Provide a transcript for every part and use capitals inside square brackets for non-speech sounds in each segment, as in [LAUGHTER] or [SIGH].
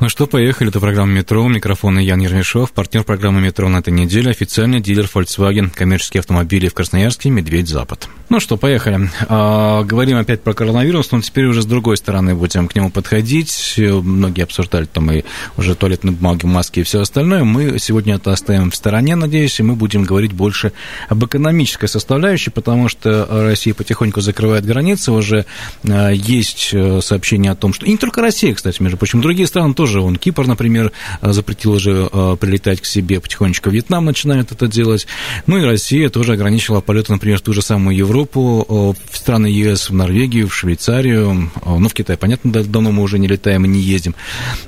Ну что, поехали. Это программа «Метро». У микрофона Ян Ермешов. Партнер программы «Метро» на этой неделе. Официальный дилер Volkswagen. Коммерческие автомобили в Красноярске. «Медведь-Запад». Ну что, поехали. А, говорим опять про коронавирус, но теперь уже с другой стороны будем к нему подходить. Многие обсуждали там и уже туалетные бумаги, маски и все остальное. Мы сегодня это оставим в стороне, надеюсь, и мы будем говорить больше об экономической составляющей, потому что Россия потихоньку закрывает границы. Уже а, есть э, сообщение о том, что... И не только Россия, кстати, между прочим, другие страны тоже тоже. Он Кипр, например, э, запретил уже э, прилетать к себе потихонечку. Вьетнам начинает это делать. Ну и Россия тоже ограничила полеты, например, в ту же самую Европу, э, в страны ЕС, в Норвегию, в Швейцарию. Ну, в Китай, понятно, давно мы уже не летаем и не ездим.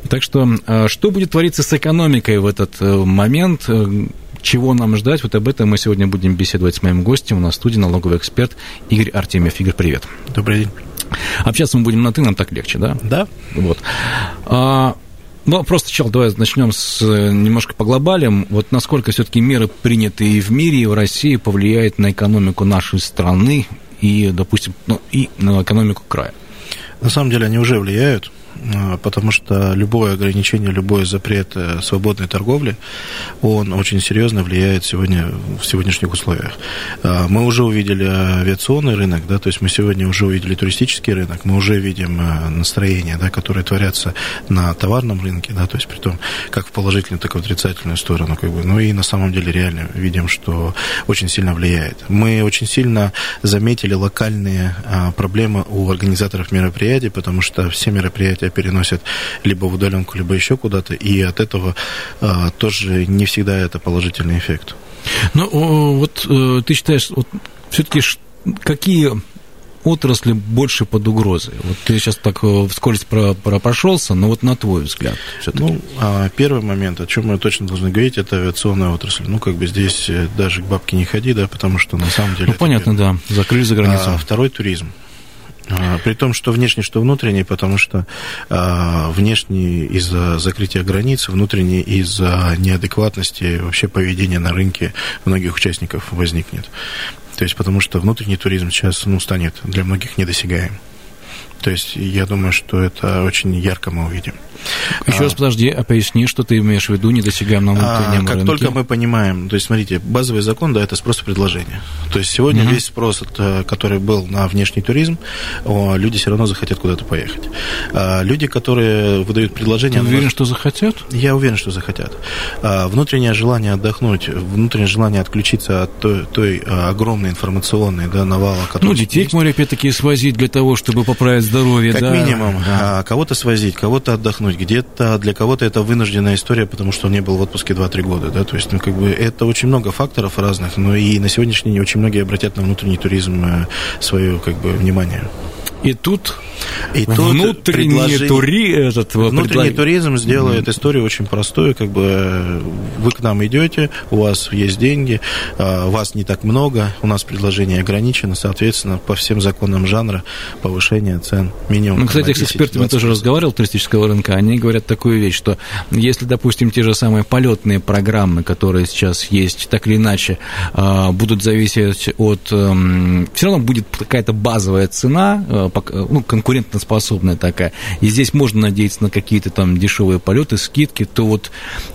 Так что, что будет твориться с экономикой в этот момент? чего нам ждать, вот об этом мы сегодня будем беседовать с моим гостем. У нас в студии налоговый эксперт Игорь Артемьев. Игорь, привет. Добрый день. Общаться мы будем на «ты», нам так легче, да? Да. Вот. А, ну, просто, Чел, давай начнем с немножко по глобалям. Вот насколько все-таки меры, принятые в мире и в России, повлияют на экономику нашей страны и, допустим, ну, и на экономику края? На самом деле они уже влияют. А, потому что любое ограничение, любой запрет э, свободной торговли, он очень серьезно влияет сегодня в сегодняшних условиях. А, мы уже увидели авиационный рынок, да, то есть мы сегодня уже увидели туристический рынок, мы уже видим э, настроения, да, которые творятся на товарном рынке, да, то есть при том, как в положительную, так и в отрицательную сторону, как бы, ну и на самом деле реально видим, что очень сильно влияет. Мы очень сильно заметили локальные а, проблемы у организаторов мероприятий, потому что все мероприятия переносят либо в удаленку, либо еще куда-то, и от этого а, тоже не всегда это положительный эффект. Ну, вот э, ты считаешь, вот все-таки какие отрасли больше под угрозой? Вот ты сейчас так э, вскользь про, про прошелся, но вот на твой взгляд все-таки. Ну, а первый момент, о чем мы точно должны говорить, это авиационная отрасль. Ну, как бы здесь э, даже к бабке не ходи, да, потому что на самом деле... Ну, понятно, да, закрыли за границу. А, второй туризм. А, при том, что внешний, что внутренний, потому что а, внешний из-за закрытия границ, внутренний из-за неадекватности вообще поведения на рынке многих участников возникнет. То есть потому что внутренний туризм сейчас ну, станет для многих недосягаем. То есть я думаю, что это очень ярко мы увидим. Еще а, раз подожди, а поясни, что ты имеешь в виду недосягаем на внутреннем а, Как рынке? только мы понимаем, то есть смотрите, базовый закон, да, это спрос и предложение. То есть сегодня угу. весь спрос, который был на внешний туризм, люди все равно захотят куда-то поехать. А люди, которые выдают предложение... Ты уверен, что захотят? Я уверен, что захотят. А, внутреннее желание отдохнуть, внутреннее желание отключиться от той, той огромной информационной да, навала, которая... Ну, детей к морю опять-таки свозить для того, чтобы поправить здоровье, как да? минимум. Да. кого-то свозить, кого-то отдохнуть отдохнуть, где-то для кого-то это вынужденная история, потому что он не был в отпуске 2-3 года, да, то есть, ну, как бы, это очень много факторов разных, но и на сегодняшний день очень многие обратят на внутренний туризм э, свое, как бы, внимание. И тут и внутренний, тури, этот, внутренний предлаг... туризм сделает mm-hmm. историю очень простую, как бы вы к нам идете, у вас есть деньги, а, вас не так много, у нас предложение ограничено, соответственно, по всем законам жанра повышение цен минимум. Ну, кстати, с экспертами тоже разговаривал туристического рынка, они говорят такую вещь, что если, допустим, те же самые полетные программы, которые сейчас есть, так или иначе, будут зависеть от... Эм, Все равно будет какая-то базовая цена, э, ну, конкурентоспособная такая, и здесь можно надеяться на какие-то там дешевые полеты, скидки, то вот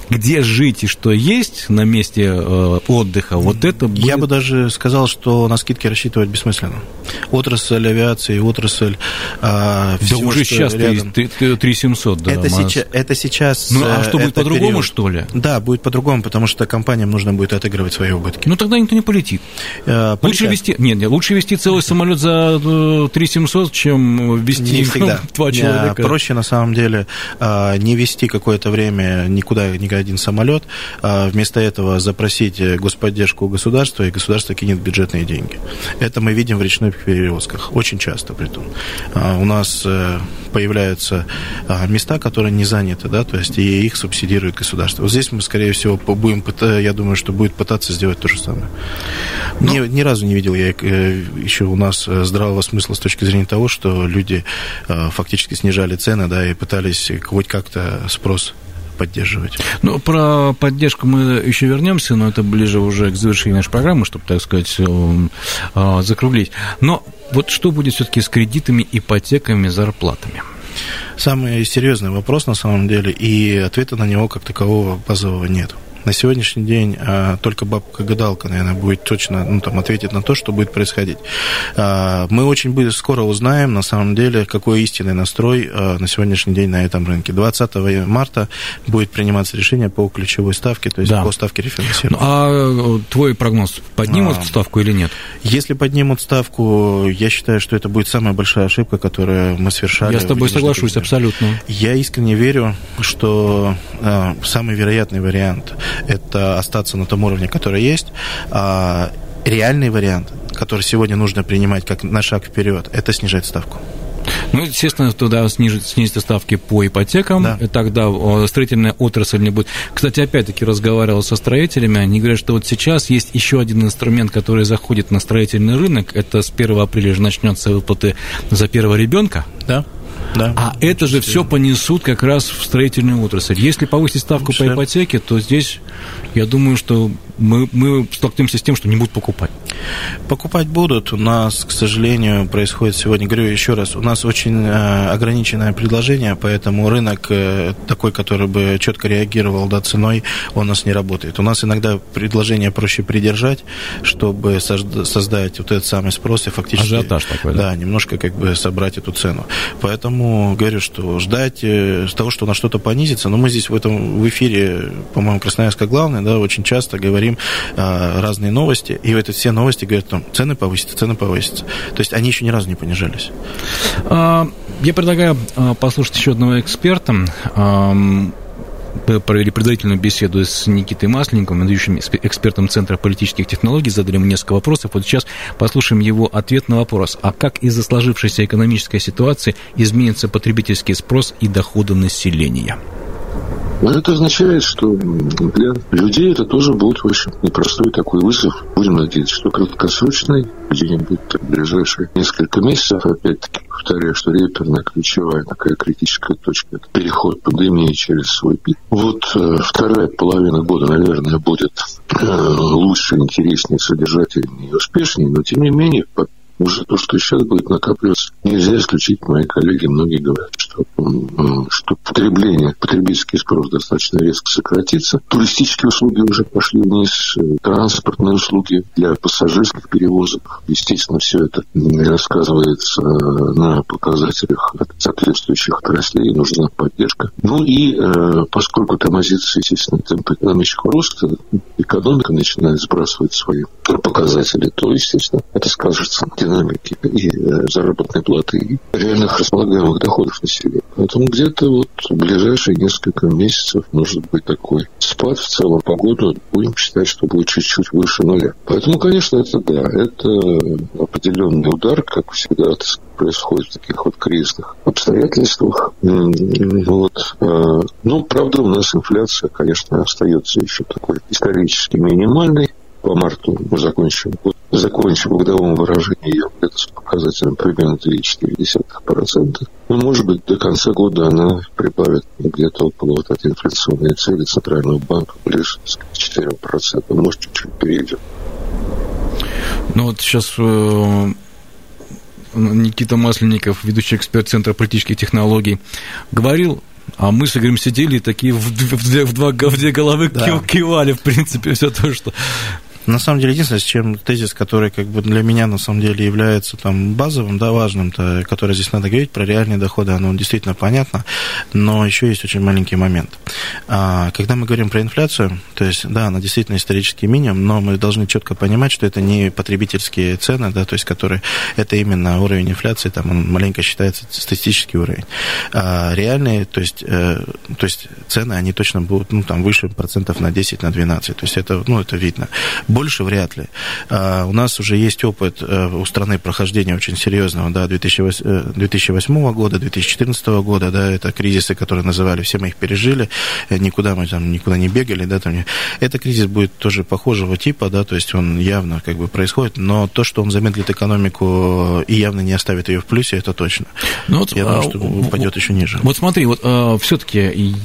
где жить и что есть на месте э, отдыха, вот это будет... Я бы даже сказал, что на скидки рассчитывать бессмысленно. Отрасль авиации, отрасль э, всего, Да уже сейчас рядом. 3700, да. Это, сейчас, это сейчас... Ну, а что, будет по-другому, что ли? Да, будет по-другому, потому что компаниям нужно будет отыгрывать свои убытки. Ну, тогда никто не полетит. Э, лучше вести... Нет, нет, лучше вести целый самолет за 3700, чем вести не [LAUGHS] всегда. два человека. Проще на самом деле а, не вести какое-то время никуда ни один самолет, а вместо этого запросить господдержку у государства, и государство кинет бюджетные деньги. Это мы видим в речных перевозках, очень часто при том. У нас э, появляются места, которые не заняты, да, то есть и их субсидирует государство. Вот здесь мы, скорее всего, будем, я думаю, что будет пытаться сделать то же самое. Но... Ни, ни разу не видел я э, еще у нас э, здравого смысла с точки зрения того, что люди э, фактически снижали цены, да, и пытались хоть как-то спрос поддерживать. Ну, про поддержку мы еще вернемся, но это ближе уже к завершению нашей программы, чтобы, так сказать, закруглить. Но вот что будет все-таки с кредитами, ипотеками, зарплатами? Самый серьезный вопрос на самом деле, и ответа на него как такового базового нет. На сегодняшний день а, только бабка-гадалка, наверное, будет точно ну, там, ответить на то, что будет происходить. А, мы очень скоро узнаем, на самом деле, какой истинный настрой а, на сегодняшний день на этом рынке. 20 марта будет приниматься решение по ключевой ставке, то есть да. по ставке рефинансирования. Ну, а твой прогноз, поднимут а, ставку или нет? Если поднимут ставку, я считаю, что это будет самая большая ошибка, которую мы совершали. Я с тобой соглашусь, абсолютно. Я искренне верю, что а, самый вероятный вариант это остаться на том уровне, который есть. А реальный вариант, который сегодня нужно принимать как на шаг вперед, это снижать ставку. Ну, естественно, туда снизить, снизить ставки по ипотекам, да. и тогда строительная отрасль не будет. Кстати, опять-таки разговаривал со строителями, они говорят, что вот сейчас есть еще один инструмент, который заходит на строительный рынок, это с 1 апреля же начнется выплаты за первого ребенка. Да. Да. А это же все понесут как раз в строительную отрасль. Если повысить ставку по ипотеке, то здесь, я думаю, что мы, мы столкнемся с тем, что не будут покупать. Покупать будут. У нас, к сожалению, происходит сегодня, говорю еще раз, у нас очень э, ограниченное предложение, поэтому рынок э, такой, который бы четко реагировал да, ценой, он у нас не работает. У нас иногда предложение проще придержать, чтобы создать вот этот самый спрос и фактически... Ажиотаж такой, да? Да, немножко как бы собрать эту цену. Поэтому говорю, что ждать э, того, что на что-то понизится, но мы здесь в этом в эфире, по-моему, Красноярска главное, да, очень часто говорим разные новости, и в эти все новости говорят, там, цены повысятся, цены повысятся. То есть они еще ни разу не понижались. А, я предлагаю а, послушать еще одного эксперта провели предварительную беседу с Никитой Масленниковым, ведущим экспертом Центра политических технологий, задали ему несколько вопросов. Вот сейчас послушаем его ответ на вопрос. А как из-за сложившейся экономической ситуации изменится потребительский спрос и доходы населения? Но это означает, что для людей это тоже будет, в общем, непростой такой вызов. Будем надеяться, что краткосрочный, где-нибудь в ближайшие несколько месяцев, опять-таки, повторяю, что реперная ключевая такая критическая точка – это переход пандемии через свой пик. Вот э, вторая половина года, наверное, будет э, лучше, интереснее, содержательнее и успешнее, но тем не менее уже то, что сейчас будет накапливаться, нельзя исключить. Мои коллеги многие говорят, что, что потребление, потребительский спрос достаточно резко сократится. Туристические услуги уже пошли вниз, э, транспортные услуги для пассажирских перевозок. Естественно, все это рассказывается э, на показателях соответствующих отраслей, нужна поддержка. Ну и э, поскольку тормозится, естественно, темп экономического роста, экономика начинает сбрасывать свои показатели, то, естественно, это скажется динамики и э, заработной платы, и реальных располагаемых доходов населения. Поэтому где-то вот в ближайшие несколько месяцев может быть такой спад в целом по году. Будем считать, что будет чуть-чуть выше нуля. Поэтому, конечно, это да, это определенный удар, как всегда происходит в таких вот кризисных обстоятельствах. Вот. А, ну, правда, у нас инфляция, конечно, остается еще такой исторически минимальной по марту мы закончим год, закончим в годовом выражении ее где-то с показателем примерно 3,4%. Ну, может быть, до конца года она прибавит где-то около вот этой инфляционной цели Центрального банка, ближе к 4%. Может, чуть-чуть перейдем. Ну, вот сейчас э, Никита Масленников, ведущий эксперт Центра политических технологий, говорил а мы с Игорем сидели и такие в, в, в, в, два, в две головы да. кивали, в принципе, все то, что На самом деле, единственное, с чем тезис, который как бы для меня на самом деле является там базовым, да, важным, то, который здесь надо говорить про реальные доходы, оно действительно понятно, но еще есть очень маленький момент. А, когда мы говорим про инфляцию, то есть, да, она действительно исторический минимум, но мы должны четко понимать, что это не потребительские цены, да, то есть, которые, это именно уровень инфляции, там он маленько считается статистический уровень. А реальные, то есть, э, то есть цены, они точно будут, ну, там, выше процентов на 10, на 12, то есть, это, ну, это видно. Больше вряд ли. А у нас уже есть опыт э, у страны прохождения очень серьезного, да, 2008, 2008 э, года, 2014 года, да, это кризисы, которые называли, все мы их пережили, э, никуда мы там никуда не бегали, да, там, это кризис будет тоже похожего типа, да, то есть он явно как бы происходит, но то, что он замедлит экономику и явно не оставит ее в плюсе, это точно. Ну, вот, Я думаю, а, что упадет еще ниже. Вот смотри, вот а, все-таки,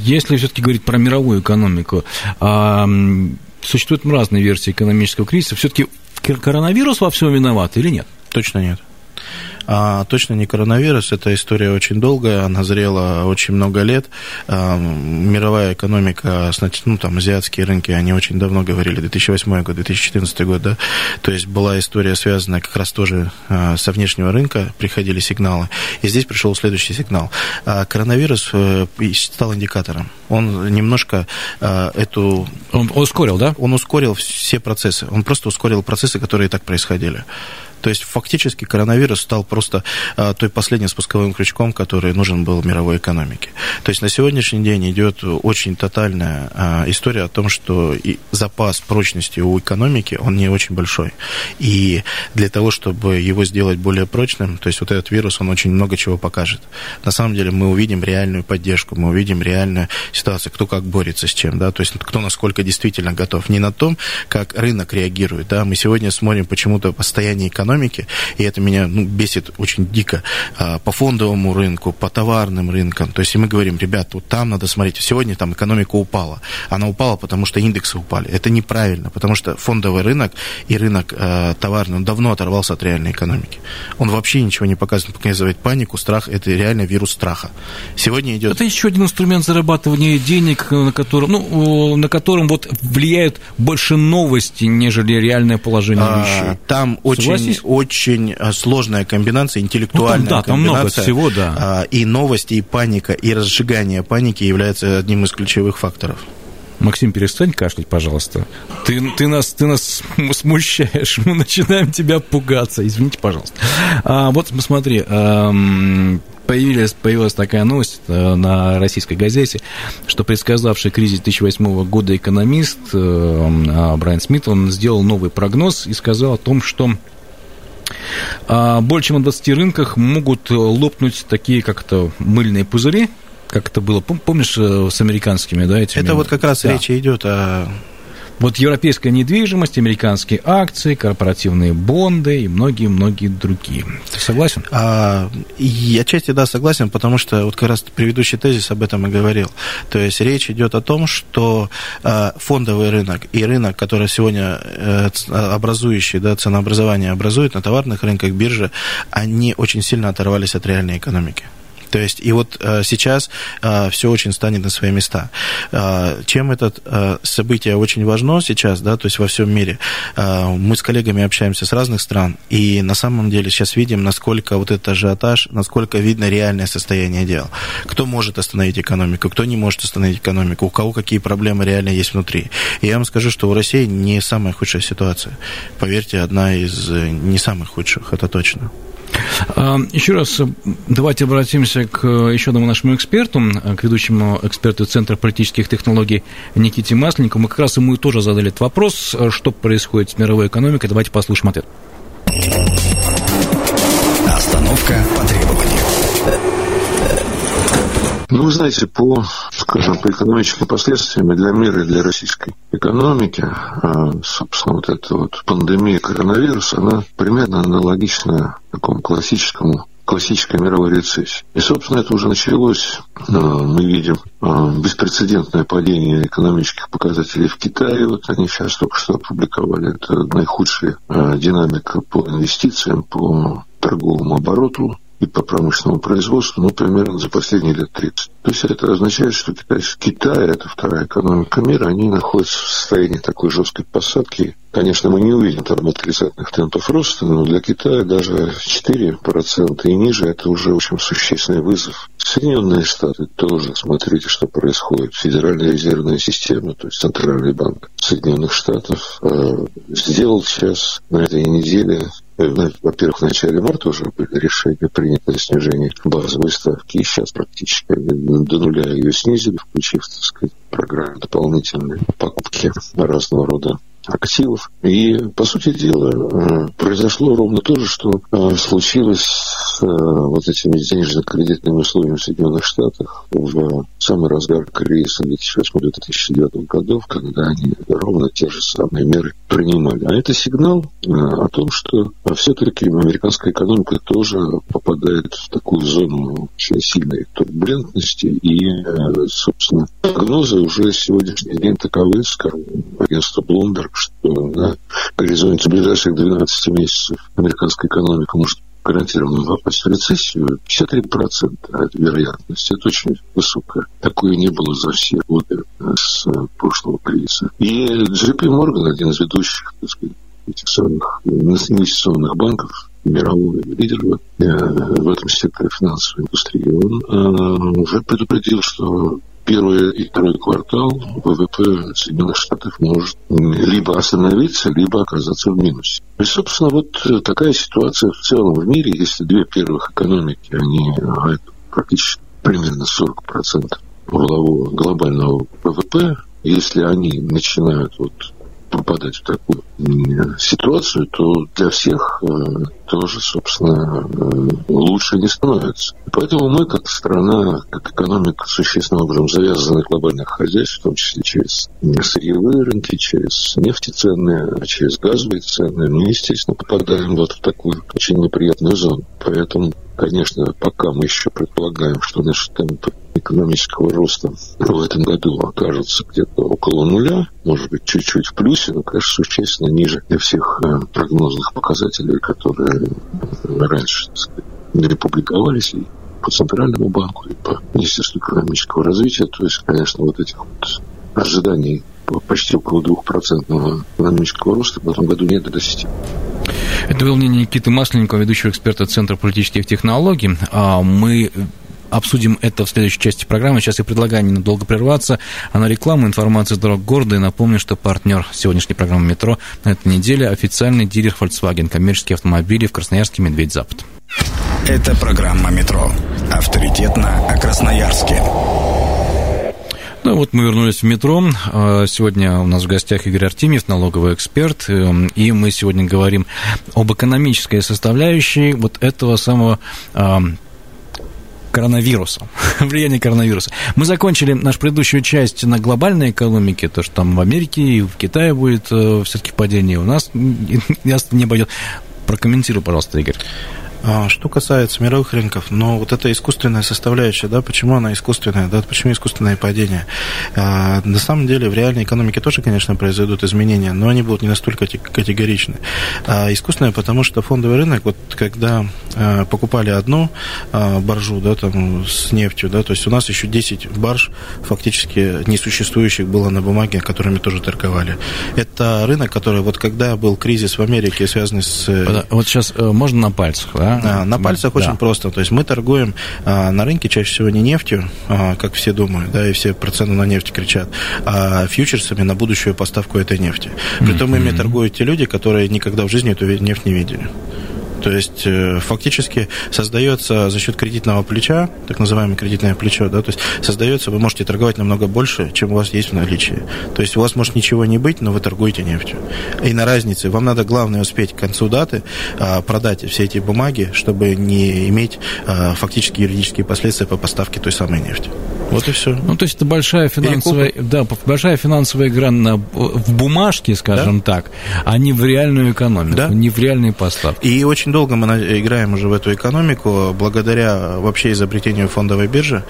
если все-таки говорить про мировую экономику, а, существуют разные версии экономического кризиса. Все-таки коронавирус во всем виноват или нет? Точно нет. А, точно не коронавирус, эта история очень долгая, она зрела очень много лет. А, мировая экономика, ну, там, азиатские рынки, они очень давно говорили, 2008 год, 2014 год, да, то есть была история, связанная как раз тоже а, со внешнего рынка, приходили сигналы, и здесь пришел следующий сигнал. А, коронавирус а, стал индикатором. Он немножко а, эту... Он ускорил, да? Он ускорил все процессы, он просто ускорил процессы, которые и так происходили. То есть фактически коронавирус стал просто а, той последним спусковым крючком, который нужен был мировой экономике. То есть на сегодняшний день идет очень тотальная а, история о том, что и запас прочности у экономики, он не очень большой. И для того, чтобы его сделать более прочным, то есть вот этот вирус, он очень много чего покажет. На самом деле мы увидим реальную поддержку, мы увидим реальную ситуацию, кто как борется с чем, да, то есть кто насколько действительно готов. Не на том, как рынок реагирует, да, мы сегодня смотрим почему-то состояние экономики, экономики, и это меня ну, бесит очень дико, а, по фондовому рынку, по товарным рынкам. То есть, и мы говорим, ребят, вот там надо смотреть, сегодня там экономика упала. Она упала, потому что индексы упали. Это неправильно, потому что фондовый рынок и рынок э, товарный, он давно оторвался от реальной экономики. Он вообще ничего не показывает, показывает панику, страх, это реально вирус страха. Сегодня идет... Это еще один инструмент зарабатывания денег, на котором, ну, на котором вот влияют больше новости, нежели реальное положение а, вещей. Там очень, очень э, сложная комбинация, интеллектуальная ну, там, да, комбинация. Там много всего, да. А, и новости, и паника, и разжигание паники является одним из ключевых факторов. Максим, перестань кашлять, пожалуйста. Ты, ты, нас, ты нас [LAUGHS] смущаешь, мы начинаем тебя пугаться. Извините, пожалуйста. А, вот смотри, появилась, появилась такая новость э, на российской газете, что предсказавший кризис 2008 года экономист э, а, Брайан Смит, он сделал новый прогноз и сказал о том, что больше чем на 20 рынках могут лопнуть такие как-то мыльные пузыри, как это было, помнишь, э, с американскими, да, этими? Это вот как раз да. речь идет о вот европейская недвижимость, американские акции, корпоративные бонды и многие-многие другие. Ты согласен? А, и отчасти да, согласен, потому что вот как раз предыдущий тезис об этом и говорил. То есть речь идет о том, что а, фондовый рынок и рынок, который сегодня а, образующий, да, ценообразование образует на товарных рынках биржи, они очень сильно оторвались от реальной экономики. То есть, и вот э, сейчас э, все очень станет на свои места. Э, чем это событие очень важно сейчас, да, то есть во всем мире, мы с коллегами общаемся с разных стран, и на самом деле сейчас видим, насколько вот этот ажиотаж, насколько видно реальное состояние дел. Кто может остановить экономику, кто не может остановить экономику, у кого какие проблемы реально есть внутри. И я вам скажу, что у России не самая худшая ситуация. Поверьте, одна из не самых худших, это точно. А, еще раз давайте обратимся к еще одному нашему эксперту, к ведущему эксперту Центра политических технологий Никите Масленникову. Мы как раз ему тоже задали этот вопрос, что происходит с мировой экономикой. Давайте послушаем ответ. Остановка по требованию. Ну, вы знаете, по, скажем, по экономическим последствиям и для мира, и для российской экономики, а, собственно, вот эта вот пандемия коронавируса, она примерно аналогична такому классическому классической мировой рецессии. И, собственно, это уже началось. А, мы видим а, беспрецедентное падение экономических показателей в Китае. Вот они сейчас только что опубликовали. Это наихудшая динамика по инвестициям, по торговому обороту и по промышленному производству, ну, примерно за последние лет 30. То есть это означает, что Китай, Китай, это вторая экономика мира, они находятся в состоянии такой жесткой посадки. Конечно, мы не увидим там отрицательных темпов роста, но для Китая даже 4% и ниже – это уже очень существенный вызов. Соединенные Штаты тоже, смотрите, что происходит. Федеральная резервная система, то есть Центральный банк Соединенных Штатов, э, сделал сейчас на этой неделе Э, во-первых, в начале марта уже были решения приняты о снижении базовой ставки, и сейчас практически до нуля ее снизили, включив, так сказать, программу дополнительные покупки разного рода активов. И, по сути дела, э, произошло ровно то же, что э, случилось с вот этими денежно-кредитными условиями в Соединенных Штатах в самый разгар кризиса 2008-2009 годов, когда они ровно те же самые меры принимали. А это сигнал о том, что все-таки американская экономика тоже попадает в такую зону очень сильной турбулентности. И, собственно, прогнозы уже сегодняшний день таковы, скажем, агентство Bloomberg, что на горизонте ближайших 12 месяцев американская экономика может гарантированно попасть в рецессию, 53% это вероятность. Это очень высокая. Такое не было за все годы с прошлого кризиса. И JP Morgan, один из ведущих, так сказать, этих самых инвестиционных банков, мировой лидер в, э, в этом секторе финансовой индустрии, он э, уже предупредил, что первый и второй квартал ВВП Соединенных Штатов может либо остановиться, либо оказаться в минусе. И, собственно, вот такая ситуация в целом в мире, если две первых экономики, они а практически примерно 40% глобального ВВП, если они начинают вот попадать в такую ситуацию, то для всех э, тоже, собственно, э, лучше не становится. Поэтому мы, как страна, как экономика, существенным образом завязаны на глобальных хозяйств, в том числе через сырьевые рынки, через нефтецены, через газовые цены, мы, естественно, попадаем вот в такую очень неприятную зону. Поэтому Конечно, пока мы еще предполагаем, что наши темпы экономического роста в этом году окажутся где-то около нуля, может быть, чуть-чуть в плюсе, но, конечно, существенно ниже всех э, прогнозных показателей, которые раньше, так сказать, не публиковались и по Центральному банку, и по Министерству экономического развития. То есть, конечно, вот этих вот ожиданий почти около двухпроцентного экономического роста в этом году не достичь. Это был мнение Никиты Масленникова, ведущего эксперта Центра политических технологий. А мы обсудим это в следующей части программы. Сейчас я предлагаю ненадолго прерваться. А на рекламу, информация дорог города. И напомню, что партнер сегодняшней программы «Метро» на этой неделе – официальный дилер Volkswagen, коммерческие автомобили в Красноярске, Медведь-Запад. Это программа «Метро». Авторитетно о Красноярске. Ну вот мы вернулись в метро. А, сегодня у нас в гостях Игорь Артемьев, налоговый эксперт, эм, и мы сегодня говорим об экономической составляющей вот этого самого коронавируса, [LAUGHS] влияние коронавируса. Мы закончили нашу предыдущую часть на глобальной экономике, то, что там в Америке и в Китае будет э, все-таки падение, у нас не пойдет. Прокомментируй, пожалуйста, Игорь. А, что касается мировых рынков, но вот эта искусственная составляющая, да, почему она искусственная, да, почему искусственное падение? А, на самом деле в реальной экономике тоже, конечно, произойдут изменения, но они будут не настолько категоричны. А, искусственное, потому что фондовый рынок, вот когда покупали одну баржу, да, там, с нефтью, да, то есть у нас еще 10 барж фактически несуществующих было на бумаге, которыми тоже торговали. Это рынок, который вот когда был кризис в Америке, связанный с... Вот сейчас э, можно на пальцах, да? Да? На пальцах да. очень просто. То есть мы торгуем а, на рынке чаще всего не нефтью, а, как все думают, да, и все про цену на нефть кричат, а фьючерсами на будущую поставку этой нефти. Притом mm-hmm. ими торгуют те люди, которые никогда в жизни эту нефть не видели. То есть э, фактически создается за счет кредитного плеча, так называемое кредитное плечо, да, то есть создается, вы можете торговать намного больше, чем у вас есть в наличии. То есть у вас может ничего не быть, но вы торгуете нефтью. И на разнице вам надо главное успеть к концу даты а, продать все эти бумаги, чтобы не иметь а, фактически юридические последствия по поставке той самой нефти. Вот и все. Ну, то есть это большая финансовая, да, большая финансовая игра на, в бумажке, скажем да? так, а не в реальную экономику, да? не в реальные поставки. И очень долго мы играем уже в эту экономику благодаря вообще изобретению фондовой биржи,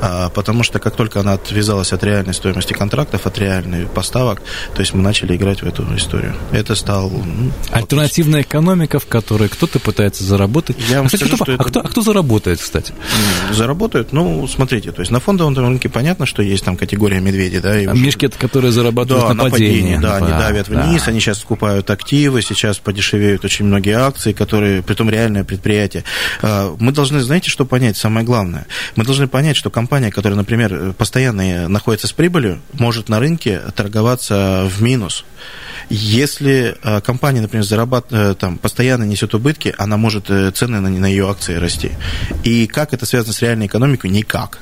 а, потому что как только она отвязалась от реальной стоимости контрактов, от реальных поставок, то есть мы начали играть в эту историю. Это стал... Ну, Альтернативная экономика, в которой кто-то пытается заработать. Я вам а, кстати, скажу, кто, а, это... кто, а кто заработает, кстати? Заработают? Ну, смотрите, то есть на фондовом рынке понятно, что есть там категория медведей, да? И а уже... Мишки, которые зарабатывают да, на падении. Да, они давят да. вниз, они сейчас скупают активы, сейчас подешевеют очень многие акции, которые, при том реальное предприятие. А, мы должны, знаете, что понять, самое главное? Мы должны понять, что компания, которая, например, постоянно находится с прибылью, может на рынке торговаться в минус. Если э, компания, например, зарабатывает, э, там, постоянно несет убытки, она может э, цены на, на ее акции расти. И как это связано с реальной экономикой? Никак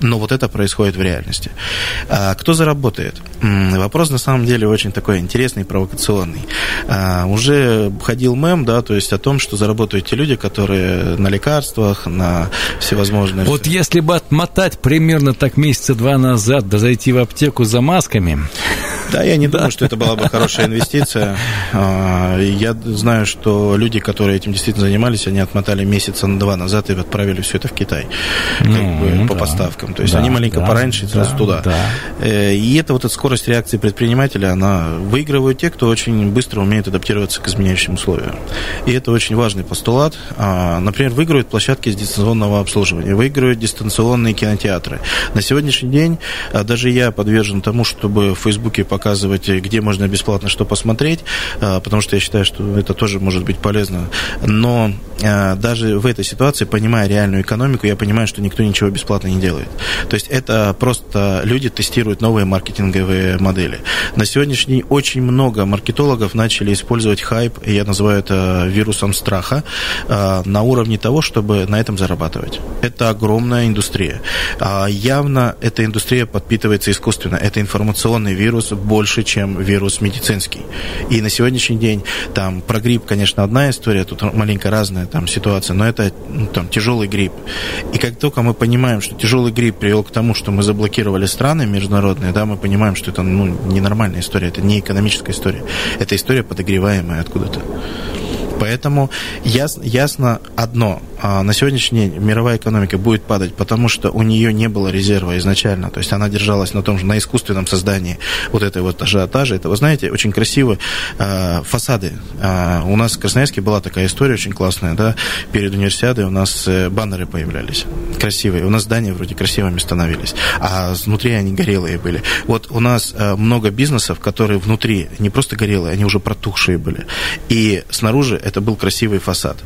но вот это происходит в реальности. А, кто заработает? Вопрос на самом деле очень такой интересный, провокационный. А, уже ходил мем, да, то есть о том, что заработают те люди, которые на лекарствах, на всевозможные... Вот если бы отмотать примерно так месяца два назад, да зайти в аптеку за масками... Да, я не думаю, что это была бы хорошая инвестиция. А, я знаю, что люди, которые этим действительно занимались, они отмотали месяца на два назад и отправили все это в Китай ну, бы, по да. поставкам. То есть да, они маленько да, пораньше и сразу да, туда. Да. Э, и это вот эта скорость реакции предпринимателя, она выигрывают те, кто очень быстро умеет адаптироваться к изменяющим условиям. И это очень важный постулат. А, например, выигрывают площадки с дистанционного обслуживания, выигрывают дистанционные кинотеатры. На сегодняшний день а, даже я подвержен тому, чтобы в Фейсбуке показывать, где можно бесплатно что посмотреть, а, потому что я считаю, что это тоже может быть полезно. Но даже в этой ситуации, понимая реальную экономику, я понимаю, что никто ничего бесплатно не делает. То есть это просто люди тестируют новые маркетинговые модели. На сегодняшний день очень много маркетологов начали использовать хайп, я называю это вирусом страха, а, на уровне того, чтобы на этом зарабатывать. Это огромная индустрия. А, явно эта индустрия подпитывается искусственно. Это информационный вирус больше, чем вирус медицинский. И на сегодняшний день там про грипп, конечно, одна история, тут маленько разная там ситуация, но это ну, там тяжелый грипп. И как только мы понимаем, что тяжелый грипп привел к тому, что мы заблокировали страны международные, да, мы понимаем, что это ну, ненормальная история, это не экономическая история, это история подогреваемая откуда-то. Поэтому ясно, ясно одно. А, на сегодняшний день мировая экономика будет падать, потому что у нее не было резерва изначально. То есть она держалась на том же, на искусственном создании вот этой вот ажиотажа. Это, вы знаете, очень красивые э, фасады. Э, у нас в Красноярске была такая история очень классная, да, перед универсиадой у нас э, баннеры появлялись красивые. У нас здания вроде красивыми становились, а внутри они горелые были. Вот у нас э, много бизнесов, которые внутри не просто горелые, они уже протухшие были. И снаружи это был красивый фасад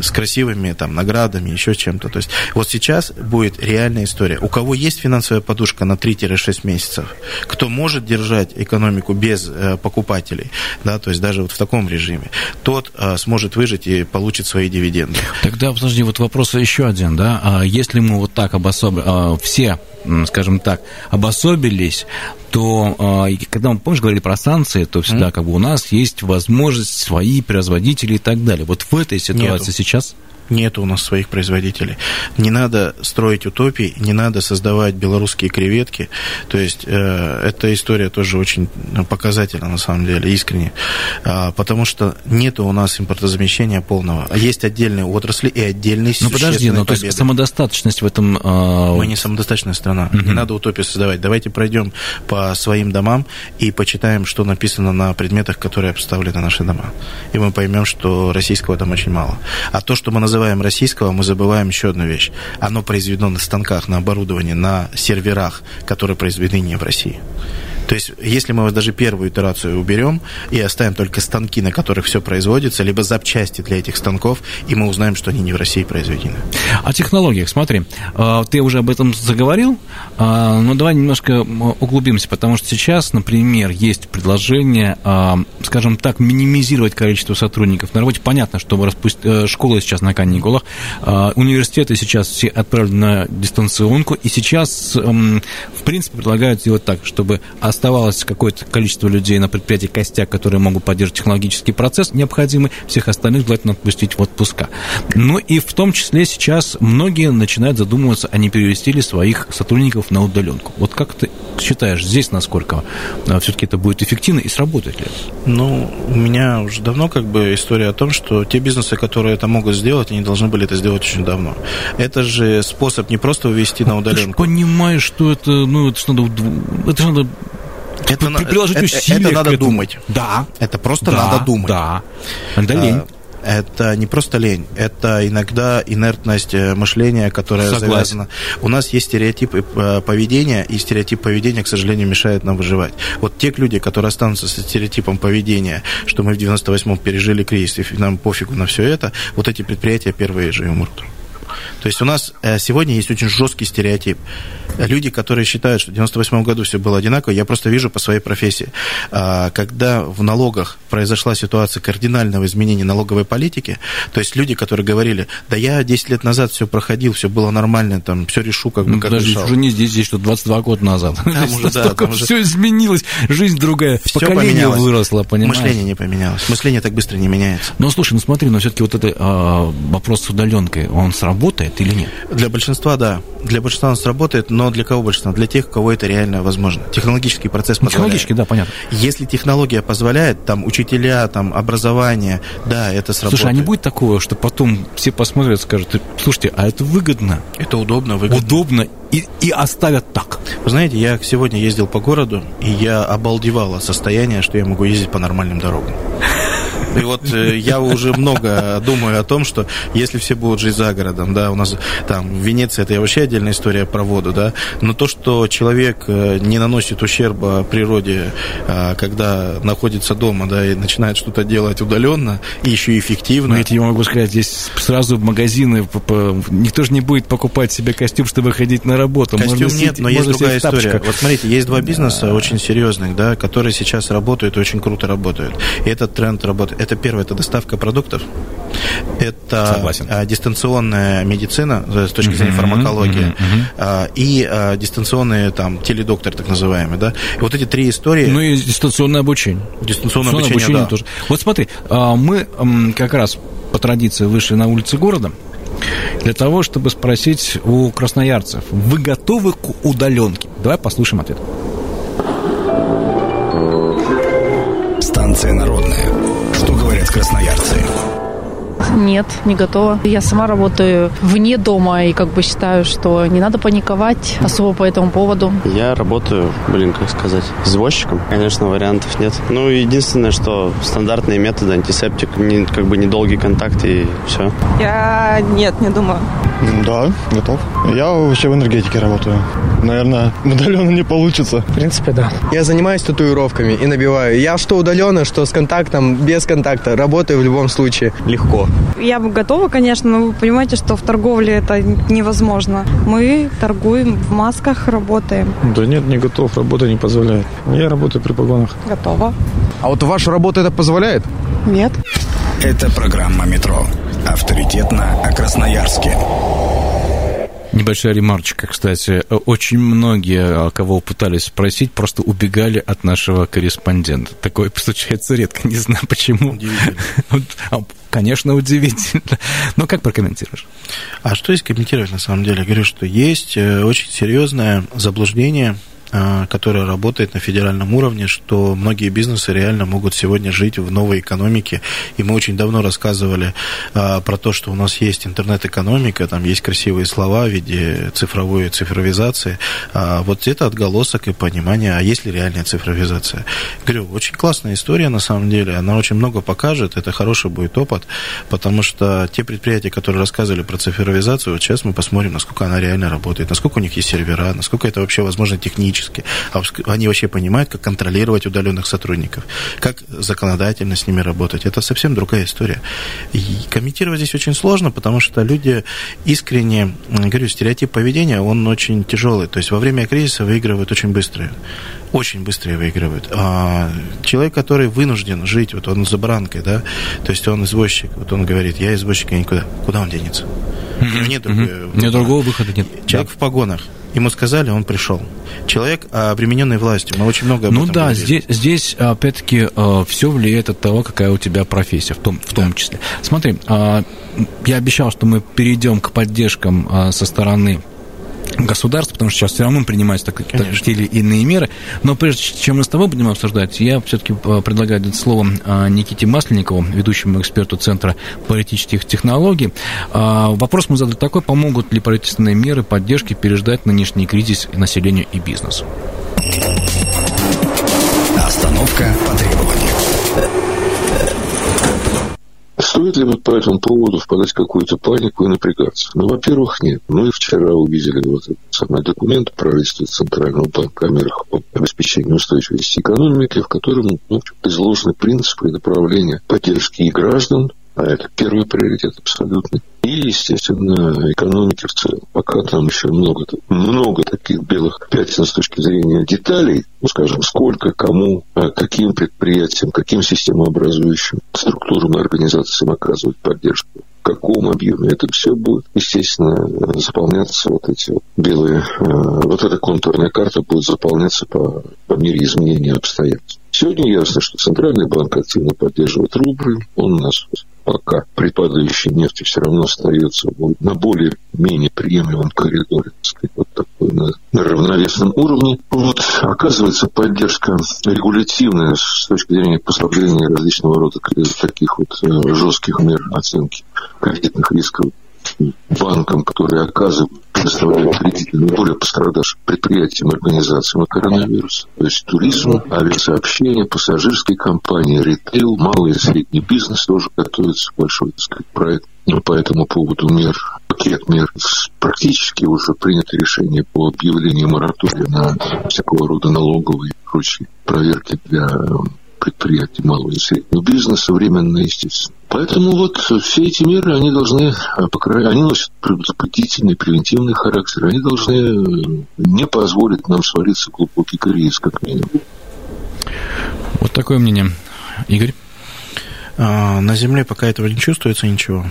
с красивыми там наградами, еще чем-то. То есть вот сейчас будет реальная история. У кого есть финансовая подушка на 3-6 месяцев, кто может держать экономику без э, покупателей, да, то есть даже вот в таком режиме, тот э, сможет выжить и получит свои дивиденды. Тогда, подожди, вот вопрос еще один, да, а если мы вот так обособим, э, все скажем так, обособились, то э, когда мы, помнишь, говорили про санкции, то всегда как бы у нас есть возможность свои производители и так далее. Вот в этой ситуации Нету. сейчас нет у нас своих производителей. Не надо строить утопии, не надо создавать белорусские креветки. То есть э, эта история тоже очень показательна на самом деле, искренне. Э, потому что нет у нас импортозамещения полного. Есть отдельные отрасли и отдельные Ну подожди, но ну, то есть самодостаточность в этом... Э... Мы не самодостаточная страна. Угу. Не надо утопию создавать. Давайте пройдем по своим домам и почитаем, что написано на предметах, которые обставлены наши дома. И мы поймем, что российского там очень мало. А то, что мы называем называем российского, мы забываем еще одну вещь. Оно произведено на станках, на оборудовании, на серверах, которые произведены не в России. То есть, если мы даже первую итерацию уберем и оставим только станки, на которых все производится, либо запчасти для этих станков, и мы узнаем, что они не в России произведены. О технологиях, смотри, а, ты уже об этом заговорил, а, но давай немножко углубимся, потому что сейчас, например, есть предложение, скажем так, минимизировать количество сотрудников на работе. Понятно, что распусть... Э, школы сейчас на каникулах, университеты сейчас все отправлены на дистанционку, и сейчас, в принципе, предлагают сделать так, чтобы оставалось какое-то количество людей на предприятии костяк, которые могут поддерживать технологический процесс необходимый, всех остальных желательно отпустить в отпуска. Ну и в том числе сейчас многие начинают задумываться, а не перевести ли своих сотрудников на удаленку. Вот как ты считаешь, здесь насколько а, все-таки это будет эффективно и сработает ли? Ну, у меня уже давно как бы история о том, что те бизнесы, которые это могут сделать, они должны были это сделать очень давно. Это же способ не просто увести на удаленку. Ты понимаешь, что это, ну, это надо, это надо это, приложить это, усилия. Это надо думать. Да. Это просто да, надо думать. Да. Это лень. А, это не просто лень, это иногда инертность э, мышления, которая Согласен. завязана. У нас есть стереотипы э, поведения, и стереотип поведения, к сожалению, мешает нам выживать. Вот те люди, которые останутся со стереотипом поведения, что мы в 98-м пережили кризис, и нам пофигу на все это, вот эти предприятия первые же умрут. То есть у нас э, сегодня есть очень жесткий стереотип. Люди, которые считают, что в 98 году все было одинаково, я просто вижу по своей профессии, а, когда в налогах произошла ситуация кардинального изменения налоговой политики, то есть люди, которые говорили, да я 10 лет назад все проходил, все было нормально, там, все решу, как бы, ну, как Подожди, решал. уже не здесь, здесь что 22 года назад. Там уже, да, там уже... Все изменилось, жизнь другая, все поколение поменялось. выросло, понимаешь? Мышление не поменялось, мышление так быстро не меняется. Ну, слушай, ну смотри, но все-таки вот это а, вопрос с удаленкой, он сработает или нет? Для большинства, да. Для большинства он сработает, но для кого большинства? Для тех, у кого это реально возможно. Технологический процесс позволяет. Технологически, да, понятно. Если технология позволяет, там, учителя, там, образование, да, это сработает. Слушай, а не будет такого, что потом все посмотрят и скажут, слушайте, а это выгодно? Это удобно, выгодно. Удобно и, и оставят так. Вы знаете, я сегодня ездил по городу, и я обалдевал от состояния, что я могу ездить по нормальным дорогам. И вот э, я уже много думаю о том, что если все будут жить за городом, да, у нас там в Венеции это вообще отдельная история про воду, да, но то, что человек э, не наносит ущерба природе, а, когда находится дома, да, и начинает что-то делать удаленно, и еще эффективно. Ну, я тебе могу сказать, здесь сразу магазины, никто же не будет покупать себе костюм, чтобы ходить на работу. Костюм можно нет, но есть другая история. Вот смотрите, есть два бизнеса очень серьезных, да, которые сейчас работают, очень круто работают. И этот тренд работает это первое, это доставка продуктов. Это Согласен. А, дистанционная медицина с точки зрения uh-huh, фармакологии uh-huh, uh-huh. и а, дистанционный там теледоктор так называемый, да. И вот эти три истории. Ну и дистанционное обучение. Дистанционное, дистанционное обучение, обучение да. тоже. Вот смотри, мы как раз по традиции вышли на улицы города для того, чтобы спросить у красноярцев, вы готовы к удаленке? Давай послушаем ответ. Станция народная красноярцы. Нет, не готова. Я сама работаю вне дома и как бы считаю, что не надо паниковать особо по этому поводу. Я работаю, блин, как сказать, извозчиком. Конечно, вариантов нет. Ну, единственное, что стандартные методы, антисептик, не, как бы недолгий контакт и все. Я нет, не думаю. Да, готов. Я вообще в энергетике работаю. Наверное, [LAUGHS] удаленно не получится. В принципе, да. Я занимаюсь татуировками и набиваю. Я что удаленно, что с контактом, без контакта. Работаю в любом случае легко. Я бы готова, конечно, но вы понимаете, что в торговле это невозможно. Мы торгуем в масках, работаем. Да нет, не готов, работа не позволяет. Я работаю при погонах. Готова. А вот ваша работа это позволяет? Нет. Это программа «Метро». Авторитетно о Красноярске. Небольшая ремарочка, кстати. Очень многие, кого пытались спросить, просто убегали от нашего корреспондента. Такое [LAUGHS] случается редко, не знаю почему. Удивительно. [LAUGHS] А, конечно, удивительно. [LAUGHS] Но как прокомментируешь? А что есть комментировать на самом деле? Я говорю, что есть э, очень серьезное заблуждение которая работает на федеральном уровне, что многие бизнесы реально могут сегодня жить в новой экономике. И мы очень давно рассказывали а, про то, что у нас есть интернет-экономика, там есть красивые слова в виде цифровой цифровизации. А вот это отголосок и понимание, а есть ли реальная цифровизация. Говорю, очень классная история на самом деле, она очень много покажет, это хороший будет опыт, потому что те предприятия, которые рассказывали про цифровизацию, вот сейчас мы посмотрим, насколько она реально работает, насколько у них есть сервера, насколько это вообще возможно технически технически. А они вообще понимают, как контролировать удаленных сотрудников, как законодательно с ними работать. Это совсем другая история. И комментировать здесь очень сложно, потому что люди искренне, говорю, стереотип поведения, он очень тяжелый. То есть во время кризиса выигрывают очень быстро очень быстрее выигрывают. А человек, который вынужден жить, вот он за баранкой, да, то есть он извозчик, вот он говорит, я извозчик, я никуда. Куда он денется? Mm-hmm. Нет, другого, mm-hmm. нет другого выхода нет. Человек да. в погонах, Ему сказали, он пришел. Человек, обремененный властью. Мы очень много об Ну этом да, говорили. здесь, здесь опять-таки все влияет от того, какая у тебя профессия, в том, в том числе. Смотри, а, я обещал, что мы перейдем к поддержкам а, со стороны государства, потому что сейчас все равно принимаются так, так, те или иные меры. Но прежде чем мы с тобой будем обсуждать, я все-таки предлагаю дать слово а, Никите Масленникову, ведущему эксперту Центра политических технологий. А, Вопрос мы задали такой, помогут ли правительственные меры поддержки переждать нынешний кризис населению и бизнесу? Остановка по требованию. Стоит ли по этому поводу впадать в какую-то панику и напрягаться? Ну, во-первых, нет. Мы вчера увидели вот этот самый документ правительства Центрального банка о мерах по обеспечению устойчивости экономики, в котором ну, изложены принципы и направления поддержки и граждан, а это первый приоритет абсолютно. И, естественно, экономики в целом. Пока там еще много, много таких белых пятен с точки зрения деталей, ну, скажем, сколько, кому, а каким предприятиям, каким системообразующим структурам и организациям оказывать поддержку, каком объеме. Это все будет, естественно, заполняться вот эти вот белые, вот эта контурная карта будет заполняться по, по мере изменения обстоятельств. Сегодня ясно, что Центральный банк активно поддерживает рубль. Он у нас пока при падающей нефти все равно остается на более-менее приемлемом коридоре, так сказать, вот такой на, на равновесном уровне. Вот, оказывается, поддержка регулятивная с точки зрения поставления различного рода таких вот жестких мер оценки кредитных рисков банкам, которые оказывают, предоставляют кредиты наиболее пострадавшим предприятиям и организациям от коронавируса. То есть туризм, авиасообщение, пассажирские компании, ритейл, малый и средний бизнес тоже готовится большой, так сказать, проект. Но по этому поводу мер, пакет мер, практически уже принято решение по объявлению моратория на всякого рода налоговые и прочие проверки для предприятий малого и среднего бизнеса, временно, естественно. Поэтому вот все эти меры, они должны, они носят предупредительный, превентивный характер, они должны не позволить нам свалиться в глубокий кризис, как минимум. Вот такое мнение. Игорь? На Земле пока этого не чувствуется ничего.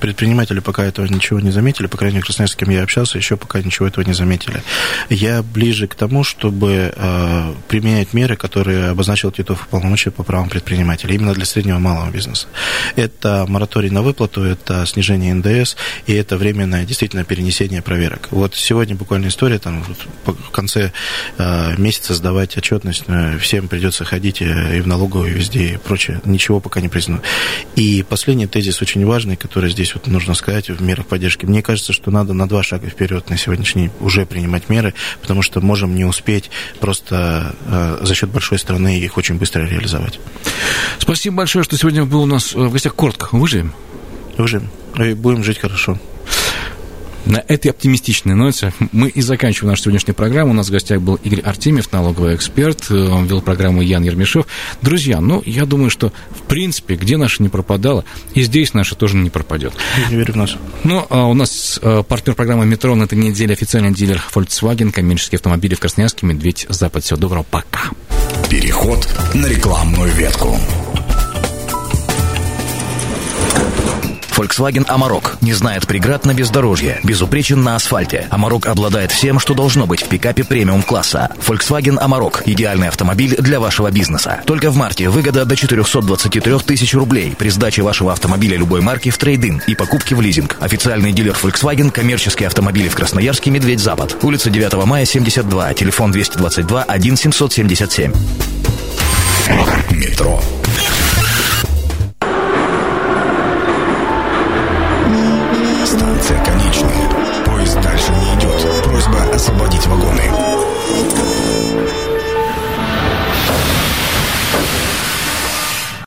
Предприниматели пока этого ничего не заметили, по крайней мере, красноярцы, с кем я общался, еще пока ничего этого не заметили. Я ближе к тому, чтобы э, применять меры, которые обозначил Титов полномочия по правам предпринимателей, именно для среднего и малого бизнеса. Это мораторий на выплату, это снижение НДС, и это временное действительно перенесение проверок. Вот сегодня буквально история, там в конце э, месяца сдавать отчетность, э, всем придется ходить и в налоговую везде и прочее. Ничего пока не признано. И последний тезис очень важный, который здесь вот нужно сказать в мерах поддержки. Мне кажется, что надо на два шага вперед на сегодняшний день уже принимать меры, потому что можем не успеть просто э, за счет большой страны их очень быстро реализовать. Спасибо большое, что сегодня был у нас в гостях коротко. Выживем? Выживем. И будем жить хорошо. На этой оптимистичной ноте мы и заканчиваем нашу сегодняшнюю программу. У нас в гостях был Игорь Артемьев, налоговый эксперт. Он вел программу Ян Ермешов. Друзья, ну, я думаю, что, в принципе, где наша не пропадала, и здесь наша тоже не пропадет. Я не верю в нас. Ну, а у нас партнер программы «Метро» на этой неделе официальный дилер Volkswagen, коммерческие автомобили в Красноярске, Медведь, Запад. Всего доброго, пока. Переход на рекламную ветку. Volkswagen Amarok не знает преград на бездорожье, безупречен на асфальте. Amarok обладает всем, что должно быть в пикапе премиум-класса. Volkswagen Amarok – идеальный автомобиль для вашего бизнеса. Только в марте выгода до 423 тысяч рублей при сдаче вашего автомобиля любой марки в трейдинг и покупке в лизинг. Официальный дилер Volkswagen, коммерческие автомобили в Красноярске, Медведь Запад. Улица 9 мая, 72, телефон 222 1777. Метро. Конечная.